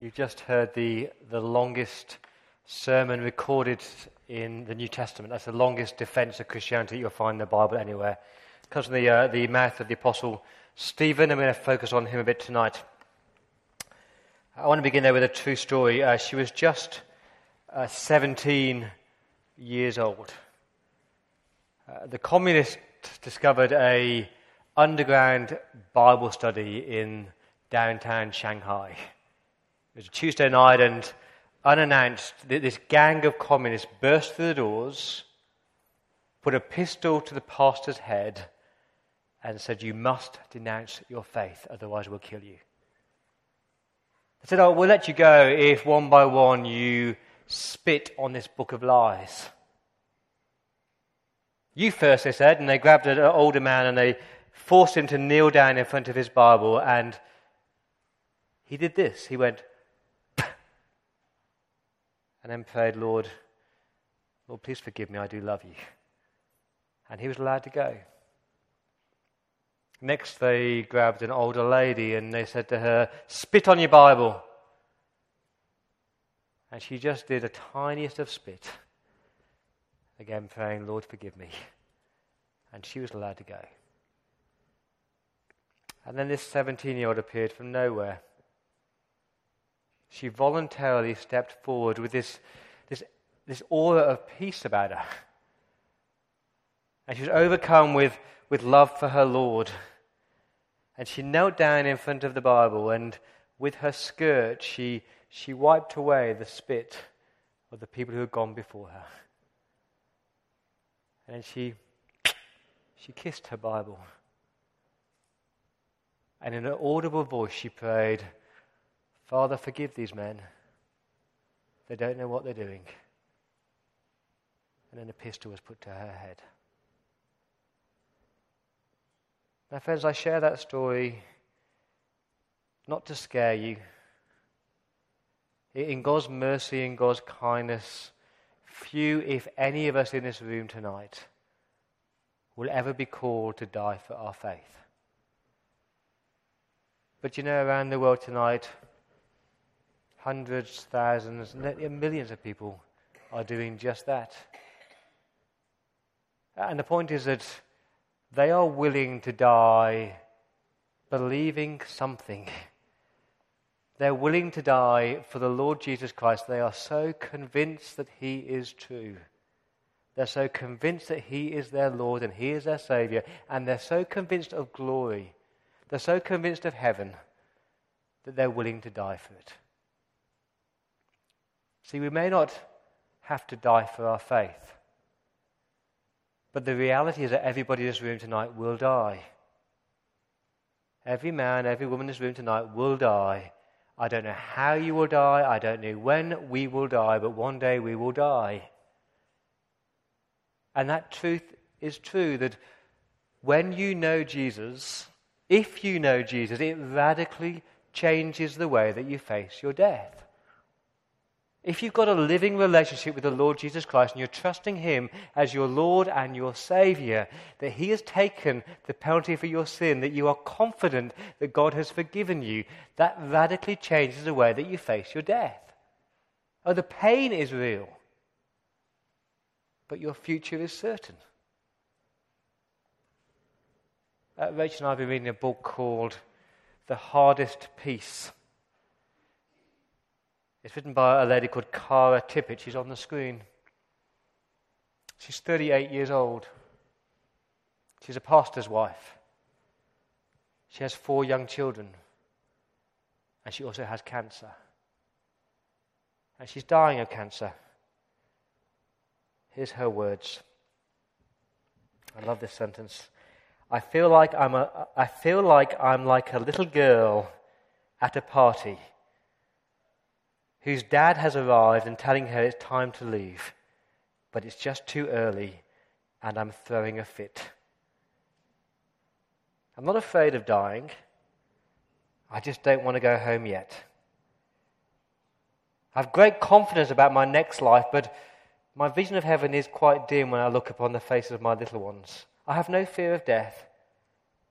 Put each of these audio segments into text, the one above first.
You've just heard the, the longest sermon recorded in the New Testament. That's the longest defense of Christianity you'll find in the Bible anywhere. It comes from the, uh, the mouth of the Apostle Stephen. I'm going to focus on him a bit tonight. I want to begin there with a true story. Uh, she was just uh, 17 years old. Uh, the communists discovered a underground Bible study in downtown Shanghai. It was a Tuesday night, and unannounced, this gang of communists burst through the doors, put a pistol to the pastor's head, and said, You must denounce your faith, otherwise, we'll kill you. They said, Oh, we'll let you go if one by one you spit on this book of lies. You first, they said, and they grabbed an older man and they forced him to kneel down in front of his Bible, and he did this. He went, and then prayed, Lord, Lord, please forgive me, I do love you. And he was allowed to go. Next, they grabbed an older lady and they said to her, Spit on your Bible. And she just did the tiniest of spit. Again, praying, Lord, forgive me. And she was allowed to go. And then this 17 year old appeared from nowhere she voluntarily stepped forward with this, this, this aura of peace about her. And she was overcome with, with love for her Lord. And she knelt down in front of the Bible, and with her skirt, she, she wiped away the spit of the people who had gone before her. And she, she kissed her Bible. And in an audible voice, she prayed, Father, forgive these men. They don't know what they're doing. And then a pistol was put to her head. Now, friends, I share that story not to scare you. In God's mercy and God's kindness, few, if any of us in this room tonight, will ever be called to die for our faith. But you know, around the world tonight, hundreds, thousands, millions of people are doing just that. And the point is that they are willing to die believing something. They're willing to die for the Lord Jesus Christ. They are so convinced that He is true. They're so convinced that He is their Lord and He is their Savior. And they're so convinced of glory. They're so convinced of heaven that they're willing to die for it. See, we may not have to die for our faith, but the reality is that everybody in this room tonight will die. Every man, every woman in this room tonight will die. I don't know how you will die. I don't know when we will die, but one day we will die. And that truth is true that when you know Jesus, if you know Jesus, it radically changes the way that you face your death. If you've got a living relationship with the Lord Jesus Christ and you're trusting Him as your Lord and your Savior, that He has taken the penalty for your sin, that you are confident that God has forgiven you, that radically changes the way that you face your death. Oh, the pain is real, but your future is certain. Uh, Rachel and I have been reading a book called The Hardest Peace. It's written by a lady called Kara Tippett. She's on the screen. She's 38 years old. She's a pastor's wife. She has four young children. And she also has cancer. And she's dying of cancer. Here's her words. I love this sentence. I feel like I'm a, I feel like I'm like a little girl at a party whose dad has arrived and telling her it's time to leave, but it's just too early and I'm throwing a fit. I'm not afraid of dying. I just don't want to go home yet. I have great confidence about my next life, but my vision of heaven is quite dim when I look upon the faces of my little ones. I have no fear of death,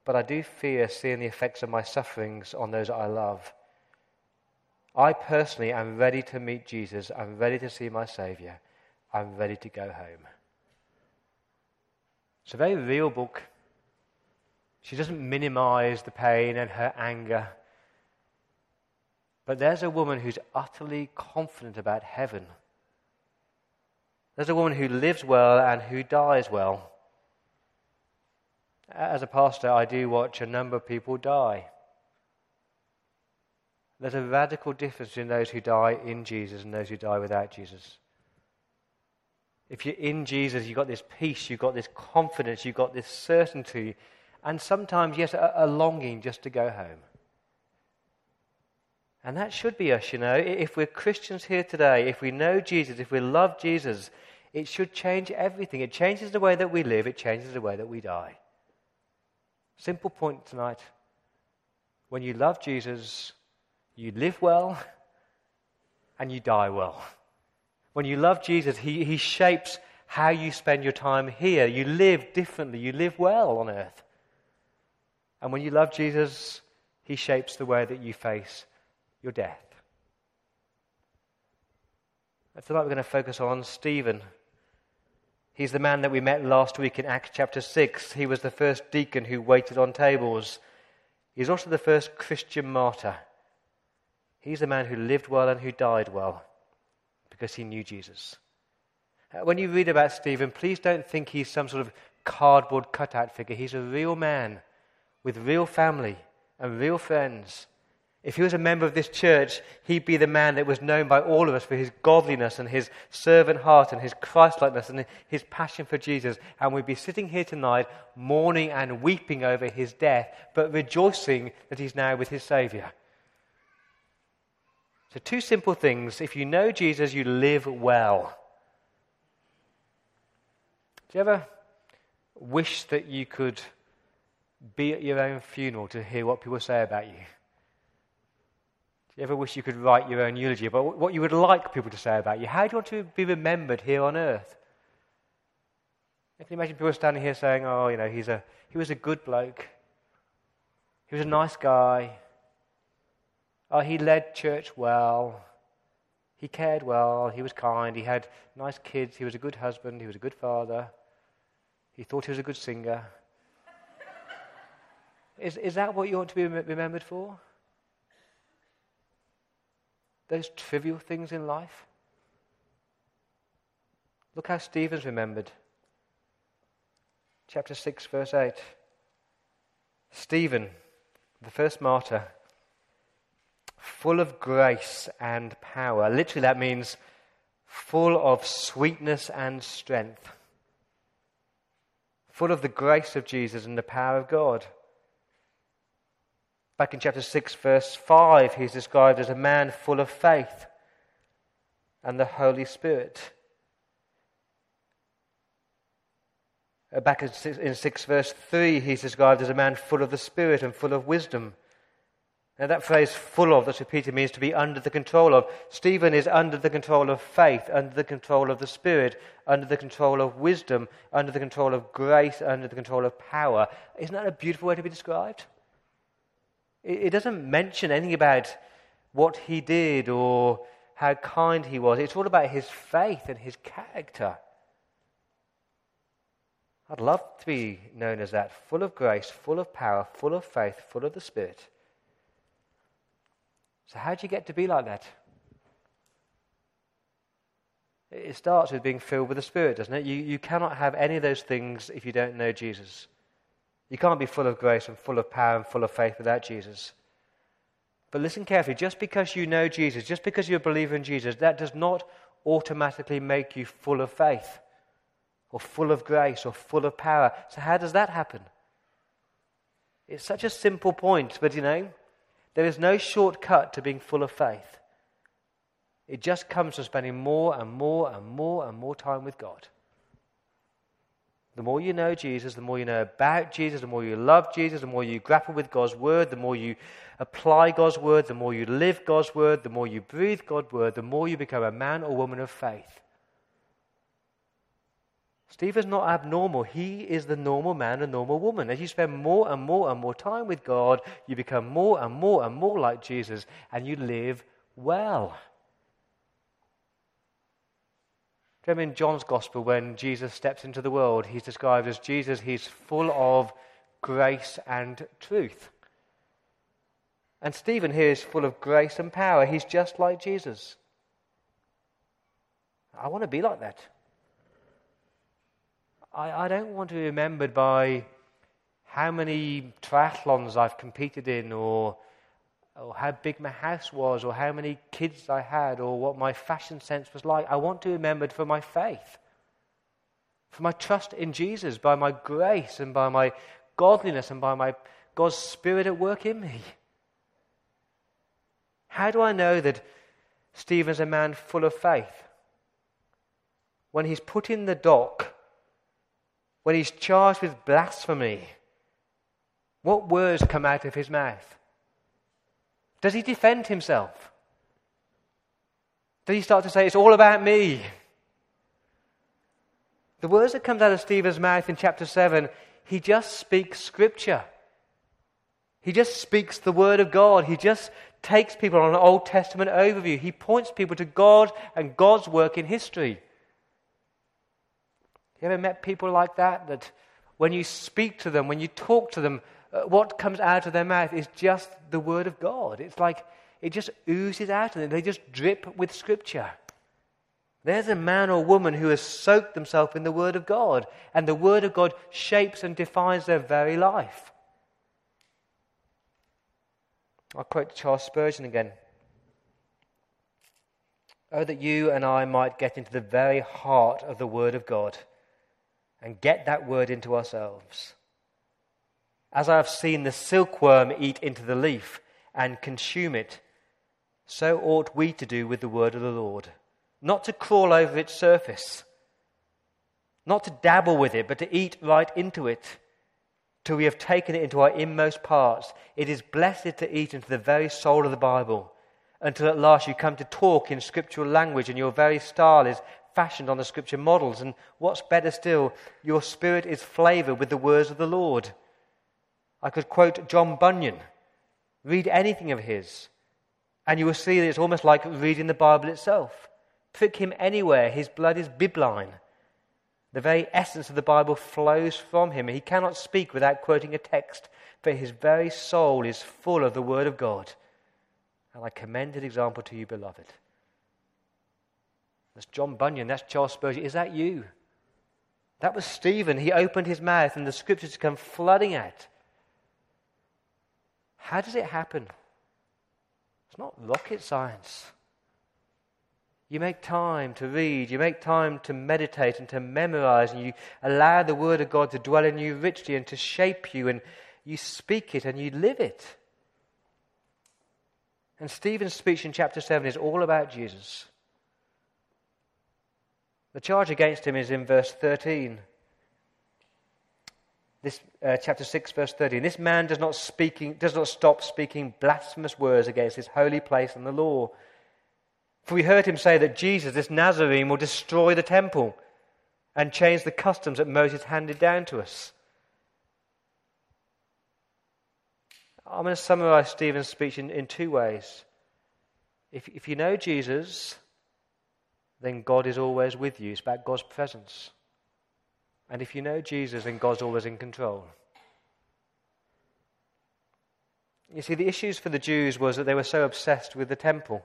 but I do fear seeing the effects of my sufferings on those I love. I personally am ready to meet Jesus. I'm ready to see my Savior. I'm ready to go home. It's a very real book. She doesn't minimize the pain and her anger. But there's a woman who's utterly confident about heaven. There's a woman who lives well and who dies well. As a pastor, I do watch a number of people die. There's a radical difference in those who die in Jesus and those who die without Jesus. If you're in Jesus, you've got this peace, you've got this confidence, you've got this certainty, and sometimes, yes, a, a longing just to go home. And that should be us, you know. If we're Christians here today, if we know Jesus, if we love Jesus, it should change everything. It changes the way that we live, it changes the way that we die. Simple point tonight. When you love Jesus, you live well and you die well. When you love Jesus, he, he shapes how you spend your time here. You live differently, you live well on earth. And when you love Jesus, He shapes the way that you face your death. Tonight we're going to focus on Stephen. He's the man that we met last week in Acts chapter 6. He was the first deacon who waited on tables. He's also the first Christian martyr. He's the man who lived well and who died well because he knew Jesus. Uh, when you read about Stephen, please don't think he's some sort of cardboard cutout figure. He's a real man with real family and real friends. If he was a member of this church, he'd be the man that was known by all of us for his godliness and his servant heart and his Christlikeness and his passion for Jesus. And we'd be sitting here tonight mourning and weeping over his death, but rejoicing that he's now with his Savior. So, two simple things. If you know Jesus, you live well. Do you ever wish that you could be at your own funeral to hear what people say about you? Do you ever wish you could write your own eulogy about what you would like people to say about you? How do you want to be remembered here on earth? I can imagine people standing here saying, oh, you know, he's a, he was a good bloke. He was a nice guy. Oh, he led church well. He cared well. He was kind. He had nice kids. He was a good husband. He was a good father. He thought he was a good singer. is, is that what you want to be remembered for? Those trivial things in life? Look how Stephen's remembered. Chapter 6, verse 8. Stephen, the first martyr, full of grace and power. Literally, that means full of sweetness and strength. Full of the grace of Jesus and the power of God. Back in chapter 6, verse 5, he's described as a man full of faith and the Holy Spirit. Back in 6, verse 3, he's described as a man full of the Spirit and full of wisdom. Now, that phrase, full of, that's repeated, means to be under the control of. Stephen is under the control of faith, under the control of the Spirit, under the control of wisdom, under the control of grace, under the control of power. Isn't that a beautiful way to be described? It, it doesn't mention anything about what he did or how kind he was. It's all about his faith and his character. I'd love to be known as that full of grace, full of power, full of faith, full of the Spirit. So, how do you get to be like that? It starts with being filled with the Spirit, doesn't it? You, you cannot have any of those things if you don't know Jesus. You can't be full of grace and full of power and full of faith without Jesus. But listen carefully just because you know Jesus, just because you're a believer in Jesus, that does not automatically make you full of faith or full of grace or full of power. So, how does that happen? It's such a simple point, but you know, there is no shortcut to being full of faith. It just comes from spending more and more and more and more time with God. The more you know Jesus, the more you know about Jesus, the more you love Jesus, the more you grapple with God's word, the more you apply God's word, the more you live God's word, the more you breathe God's word, the more you become a man or woman of faith. Steve is not abnormal. He is the normal man and normal woman. As you spend more and more and more time with God, you become more and more and more like Jesus, and you live well. Remember in John's Gospel when Jesus steps into the world, he's described as Jesus, he's full of grace and truth. And Stephen here is full of grace and power. He's just like Jesus. I want to be like that. I, I don't want to be remembered by how many triathlons I've competed in, or, or how big my house was, or how many kids I had, or what my fashion sense was like. I want to be remembered for my faith, for my trust in Jesus, by my grace, and by my godliness, and by my God's Spirit at work in me. How do I know that Stephen's a man full of faith? When he's put in the dock, when he's charged with blasphemy, what words come out of his mouth? Does he defend himself? Does he start to say, It's all about me? The words that comes out of Stephen's mouth in chapter 7, he just speaks scripture. He just speaks the word of God. He just takes people on an Old Testament overview. He points people to God and God's work in history. You ever met people like that? That when you speak to them, when you talk to them, uh, what comes out of their mouth is just the Word of God. It's like it just oozes out of them. They just drip with Scripture. There's a man or woman who has soaked themselves in the Word of God, and the Word of God shapes and defines their very life. I'll quote Charles Spurgeon again. Oh, that you and I might get into the very heart of the Word of God and get that word into ourselves. As I have seen the silkworm eat into the leaf and consume it, so ought we to do with the word of the Lord. Not to crawl over its surface, not to dabble with it, but to eat right into it till we have taken it into our inmost parts. It is blessed to eat into the very soul of the Bible until at last you come to talk in scriptural language and your very style is fashioned on the scripture models. And what's better still, your spirit is flavored with the words of the Lord. I could quote John Bunyan. Read anything of his, and you will see that it's almost like reading the Bible itself. Prick him anywhere, his blood is bibline. The very essence of the Bible flows from him. He cannot speak without quoting a text, for his very soul is full of the Word of God. And I commend an example to you, beloved. That's John Bunyan. That's Charles Spurgeon. Is that you? That was Stephen. He opened his mouth and the scriptures come flooding out. How does it happen? It's not rocket science. You make time to read, you make time to meditate and to memorize, and you allow the Word of God to dwell in you richly and to shape you, and you speak it and you live it. And Stephen's speech in chapter 7 is all about Jesus. The charge against him is in verse 13. This uh, chapter 6 verse 13. This man does not speaking does not stop speaking blasphemous words against his holy place and the law. For we heard him say that Jesus, this Nazarene, will destroy the temple and change the customs that Moses handed down to us. I'm going to summarize Stephen's speech in, in two ways. If, if you know Jesus, then God is always with you. It's about God's presence. And if you know Jesus, then God's always in control. You see, the issues for the Jews was that they were so obsessed with the temple.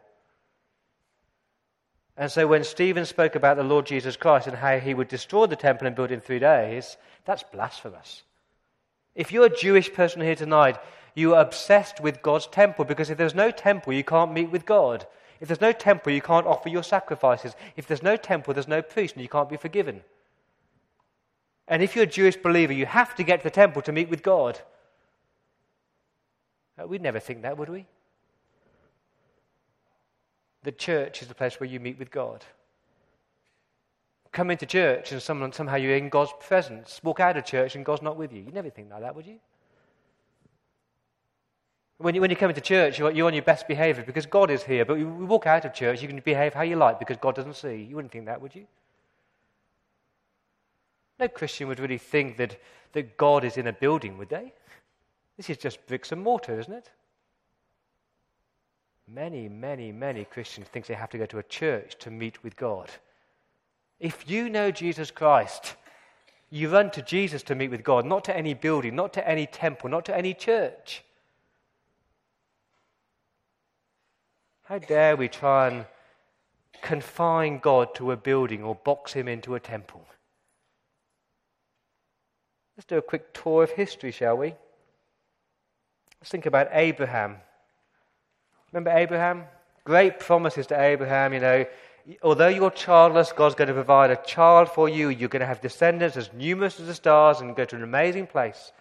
And so when Stephen spoke about the Lord Jesus Christ and how he would destroy the temple and build it in three days, that's blasphemous. If you're a Jewish person here tonight, you are obsessed with God's temple because if there's no temple, you can't meet with God. If there's no temple, you can't offer your sacrifices. If there's no temple, there's no priest, and you can't be forgiven. And if you're a Jewish believer, you have to get to the temple to meet with God. Uh, we'd never think that, would we? The church is the place where you meet with God. Come into church and somehow you're in God's presence. Walk out of church and God's not with you. You'd never think like that, would you? When you, when you come into church, you're, you're on your best behavior because God is here. But you walk out of church, you can behave how you like because God doesn't see. You wouldn't think that, would you? No Christian would really think that, that God is in a building, would they? This is just bricks and mortar, isn't it? Many, many, many Christians think they have to go to a church to meet with God. If you know Jesus Christ, you run to Jesus to meet with God, not to any building, not to any temple, not to any church. How dare we try and confine God to a building or box him into a temple? Let's do a quick tour of history, shall we? Let's think about Abraham. Remember Abraham? Great promises to Abraham, you know. Although you're childless, God's going to provide a child for you. You're going to have descendants as numerous as the stars and go to an amazing place.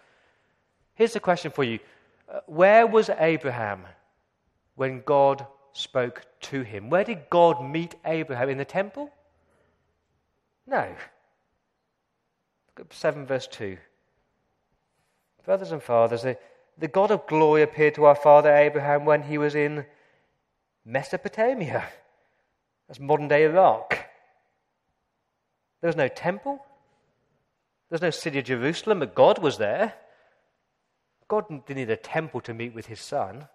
Here's the question for you uh, Where was Abraham when God spoke to him? Where did God meet Abraham? In the temple? No. Look at 7 verse 2. Brothers and fathers, the, the God of glory appeared to our father Abraham when he was in Mesopotamia. That's modern day Iraq. There was no temple. There was no city of Jerusalem, but God was there. God didn't need a temple to meet with his son.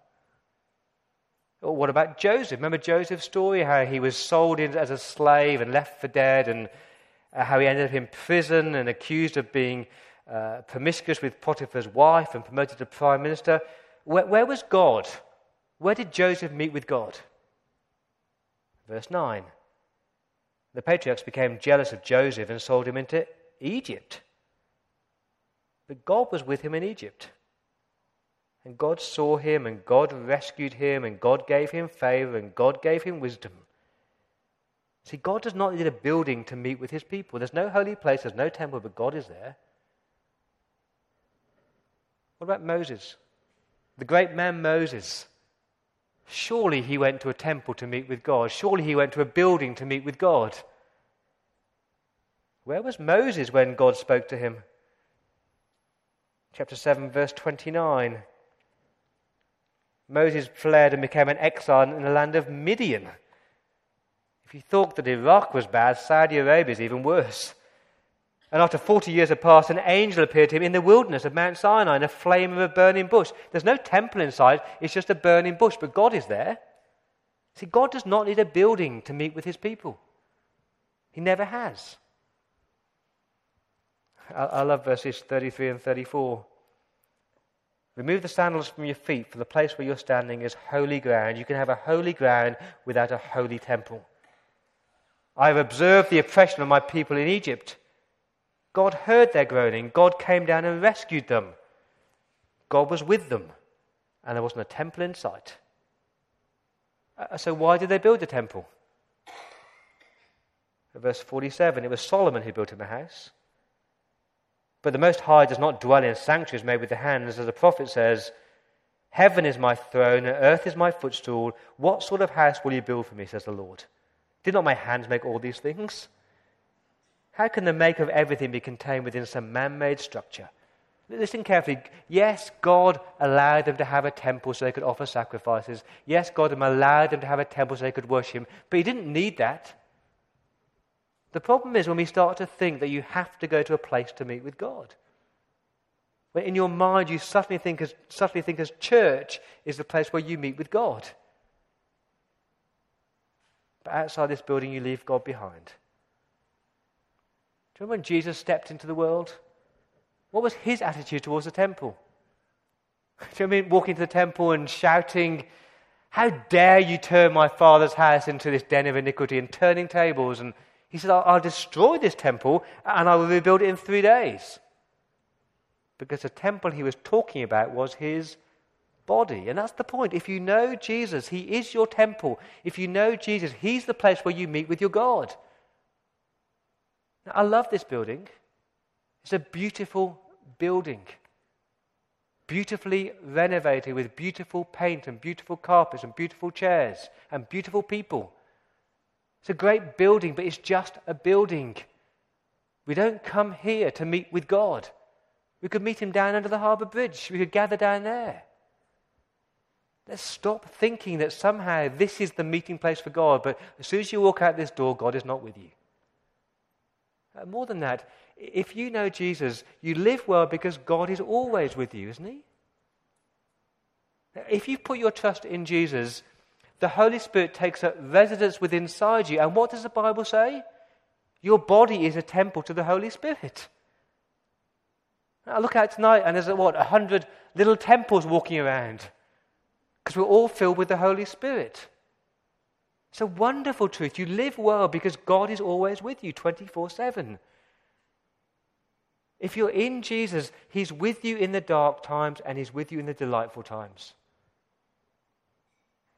Or what about Joseph? Remember Joseph's story, how he was sold in as a slave and left for dead, and uh, how he ended up in prison and accused of being uh, promiscuous with Potiphar's wife and promoted to prime minister. Where, where was God? Where did Joseph meet with God? Verse 9. The patriarchs became jealous of Joseph and sold him into Egypt. But God was with him in Egypt. And God saw him, and God rescued him, and God gave him favor, and God gave him wisdom. See, God does not need a building to meet with his people. There's no holy place, there's no temple, but God is there. What about Moses? The great man Moses. Surely he went to a temple to meet with God. Surely he went to a building to meet with God. Where was Moses when God spoke to him? Chapter 7, verse 29. Moses fled and became an exile in the land of Midian. If you thought that Iraq was bad, Saudi Arabia is even worse. And after 40 years had passed, an angel appeared to him in the wilderness of Mount Sinai in a flame of a burning bush. There's no temple inside, it's just a burning bush, but God is there. See, God does not need a building to meet with his people, He never has. I, I love verses 33 and 34. Remove the sandals from your feet, for the place where you're standing is holy ground. You can have a holy ground without a holy temple. I have observed the oppression of my people in Egypt. God heard their groaning. God came down and rescued them. God was with them, and there wasn't a temple in sight. Uh, so, why did they build the temple? Verse 47 it was Solomon who built him a house. But the Most High does not dwell in sanctuaries made with the hands, as the prophet says, Heaven is my throne, and earth is my footstool. What sort of house will you build for me, says the Lord? Did not my hands make all these things? How can the make of everything be contained within some man made structure? Listen carefully. Yes, God allowed them to have a temple so they could offer sacrifices. Yes, God allowed them to have a temple so they could worship Him. But He didn't need that. The problem is when we start to think that you have to go to a place to meet with God. When in your mind you suddenly think as, suddenly think as church is the place where you meet with God. But outside this building, you leave God behind. Do you remember when Jesus stepped into the world? What was his attitude towards the temple? Do you remember walking to the temple and shouting, How dare you turn my father's house into this den of iniquity and turning tables and he said, I'll, I'll destroy this temple and I will rebuild it in three days. Because the temple he was talking about was his body. And that's the point. If you know Jesus, he is your temple. If you know Jesus, he's the place where you meet with your God. Now, I love this building. It's a beautiful building. Beautifully renovated with beautiful paint and beautiful carpets and beautiful chairs and beautiful people. It's a great building, but it's just a building. We don't come here to meet with God. We could meet him down under the harbour bridge. We could gather down there. Let's stop thinking that somehow this is the meeting place for God, but as soon as you walk out this door, God is not with you. Uh, more than that, if you know Jesus, you live well because God is always with you, isn't He? If you put your trust in Jesus, the Holy Spirit takes up residence within inside you. And what does the Bible say? Your body is a temple to the Holy Spirit. I look out tonight and there's, what, a hundred little temples walking around because we're all filled with the Holy Spirit. It's a wonderful truth. You live well because God is always with you 24 7. If you're in Jesus, He's with you in the dark times and He's with you in the delightful times.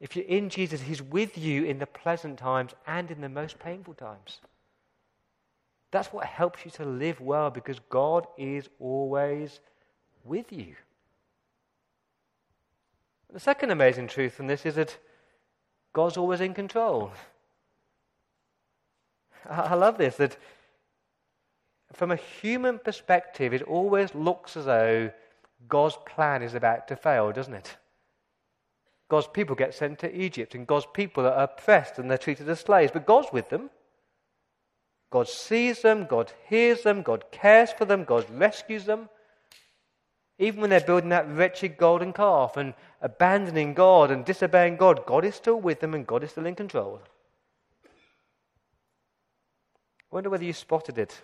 If you're in Jesus, He's with you in the pleasant times and in the most painful times. That's what helps you to live well because God is always with you. The second amazing truth from this is that God's always in control. I love this that from a human perspective, it always looks as though God's plan is about to fail, doesn't it? God's people get sent to Egypt, and God's people are oppressed and they're treated as slaves, but God's with them. God sees them, God hears them, God cares for them, God rescues them. Even when they're building that wretched golden calf and abandoning God and disobeying God, God is still with them and God is still in control. I wonder whether you spotted it.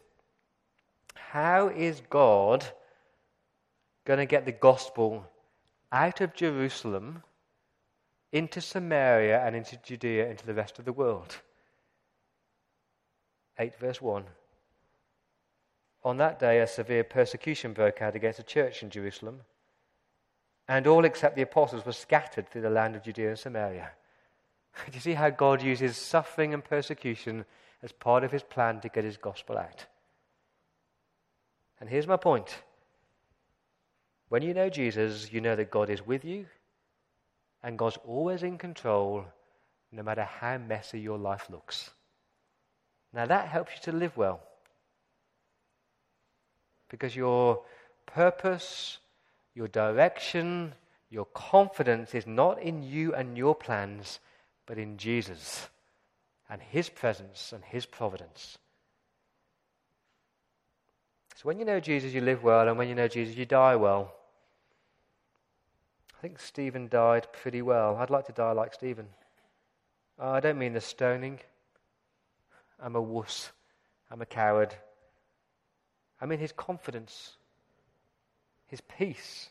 How is God going to get the gospel out of Jerusalem into Samaria and into Judea, into the rest of the world? 8 verse 1. On that day, a severe persecution broke out against the church in Jerusalem, and all except the apostles were scattered through the land of Judea and Samaria. Do you see how God uses suffering and persecution as part of his plan to get his gospel out? And here's my point. When you know Jesus, you know that God is with you, and God's always in control, no matter how messy your life looks. Now that helps you to live well. Because your purpose, your direction, your confidence is not in you and your plans, but in Jesus and His presence and His providence. So when you know Jesus, you live well, and when you know Jesus, you die well. I think Stephen died pretty well. I'd like to die like Stephen. Oh, I don't mean the stoning. I'm a wuss. I'm a coward. I mean his confidence, his peace.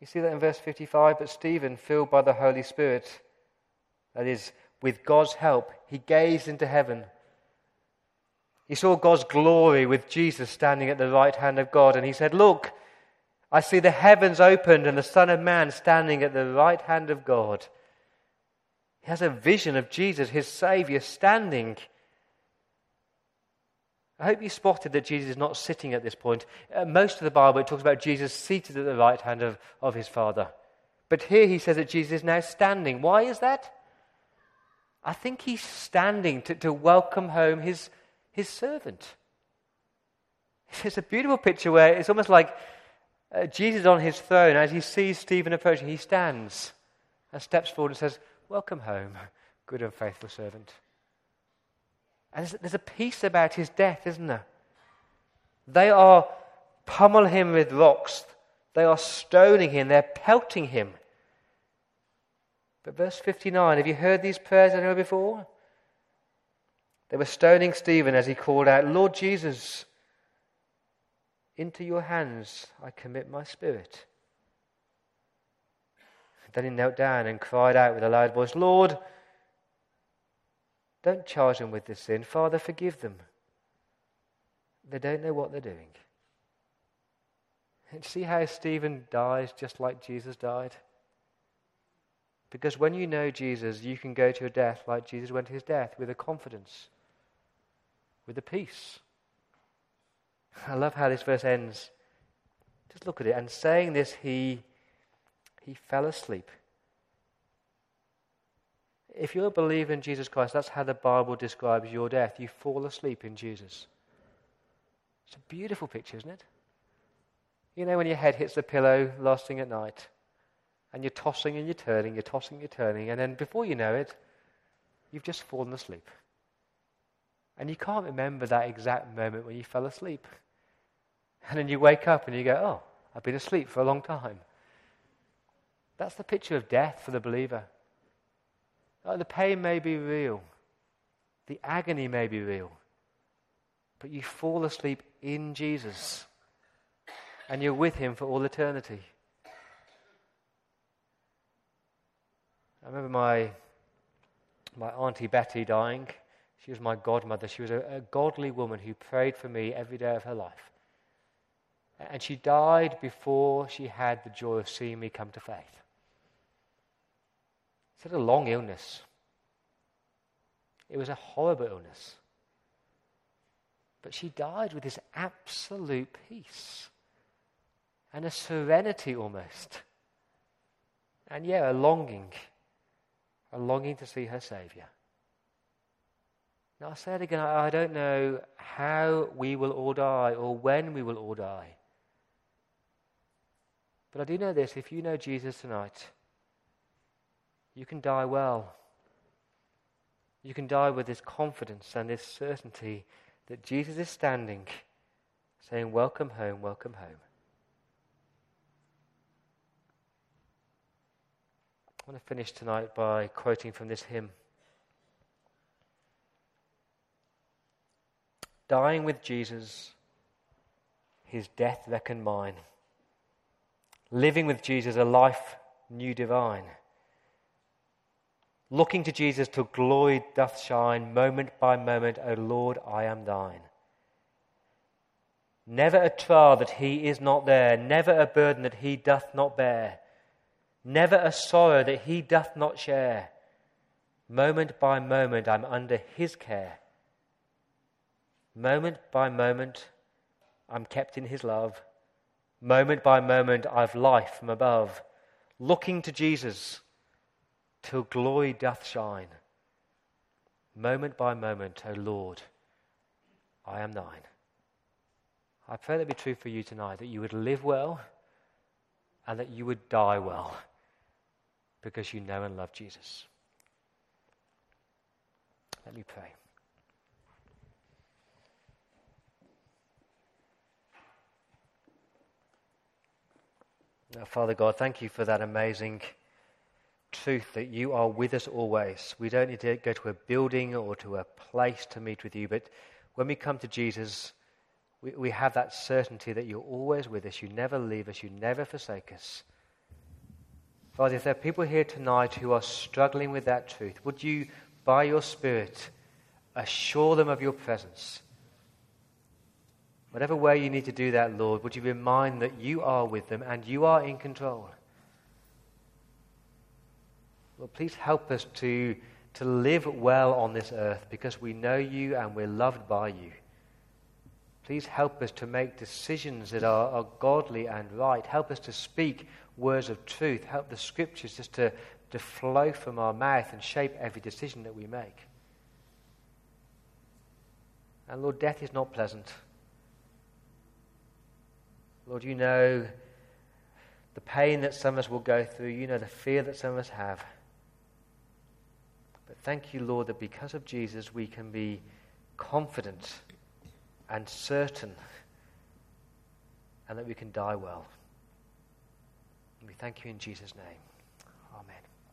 You see that in verse 55? But Stephen, filled by the Holy Spirit, that is, with God's help, he gazed into heaven. He saw God's glory with Jesus standing at the right hand of God, and he said, Look, I see the heavens opened and the Son of Man standing at the right hand of God. He has a vision of Jesus, his Savior, standing. I hope you spotted that Jesus is not sitting at this point. Uh, most of the Bible, it talks about Jesus seated at the right hand of, of his Father. But here he says that Jesus is now standing. Why is that? I think he's standing to, to welcome home his, his servant. It's a beautiful picture where it's almost like uh, Jesus on his throne. As he sees Stephen approaching, he stands and steps forward and says, Welcome home, good and faithful servant. And there's, there's a peace about his death, isn't there? They are pummeling him with rocks, they are stoning him, they're pelting him. But verse 59, have you heard these prayers anywhere before? They were stoning Stephen as he called out, Lord Jesus, into your hands I commit my spirit. Then he knelt down and cried out with a loud voice, Lord, don't charge them with this sin. Father, forgive them. They don't know what they're doing. And see how Stephen dies just like Jesus died? Because when you know Jesus, you can go to your death like Jesus went to his death with a confidence, with a peace. I love how this verse ends. Just look at it. And saying this, he he fell asleep. If you're a believer in Jesus Christ, that's how the Bible describes your death. You fall asleep in Jesus. It's a beautiful picture, isn't it? You know, when your head hits the pillow last thing at night, and you're tossing and you're turning, you're tossing and you're turning, and then before you know it, you've just fallen asleep. And you can't remember that exact moment when you fell asleep. And then you wake up and you go, oh, I've been asleep for a long time. That's the picture of death for the believer. the pain may be real, the agony may be real, but you fall asleep in Jesus and you're with Him for all eternity. I remember my, my Auntie Betty dying. She was my godmother. She was a, a godly woman who prayed for me every day of her life. And she died before she had the joy of seeing me come to faith. She had a long illness. It was a horrible illness. But she died with this absolute peace and a serenity almost. And yeah, a longing, a longing to see her Saviour. Now, I'll say it again I don't know how we will all die or when we will all die. But I do know this if you know Jesus tonight, you can die well. You can die with this confidence and this certainty that Jesus is standing, saying, Welcome home, welcome home. I want to finish tonight by quoting from this hymn. Dying with Jesus, his death reckoned mine. Living with Jesus, a life new divine. Looking to Jesus till glory doth shine, moment by moment, O Lord, I am thine. Never a trial that he is not there, never a burden that he doth not bear, never a sorrow that he doth not share. Moment by moment, I'm under his care. Moment by moment, I'm kept in his love. Moment by moment, I've life from above. Looking to Jesus till glory doth shine. Moment by moment, O Lord, I am thine. I pray that be true for you tonight, that you would live well and that you would die well because you know and love Jesus. Let me pray. Now, Father God, thank you for that amazing truth that you are with us always. We don't need to go to a building or to a place to meet with you, but when we come to Jesus, we, we have that certainty that you're always with us. You never leave us, you never forsake us. Father, if there are people here tonight who are struggling with that truth, would you, by your Spirit, assure them of your presence? Whatever way you need to do that, Lord, would you remind that you are with them and you are in control? Lord, please help us to, to live well on this earth because we know you and we're loved by you. Please help us to make decisions that are, are godly and right. Help us to speak words of truth. Help the scriptures just to, to flow from our mouth and shape every decision that we make. And Lord, death is not pleasant. Lord, you know the pain that some of us will go through. You know the fear that some of us have. But thank you, Lord, that because of Jesus we can be confident and certain and that we can die well. And we thank you in Jesus' name.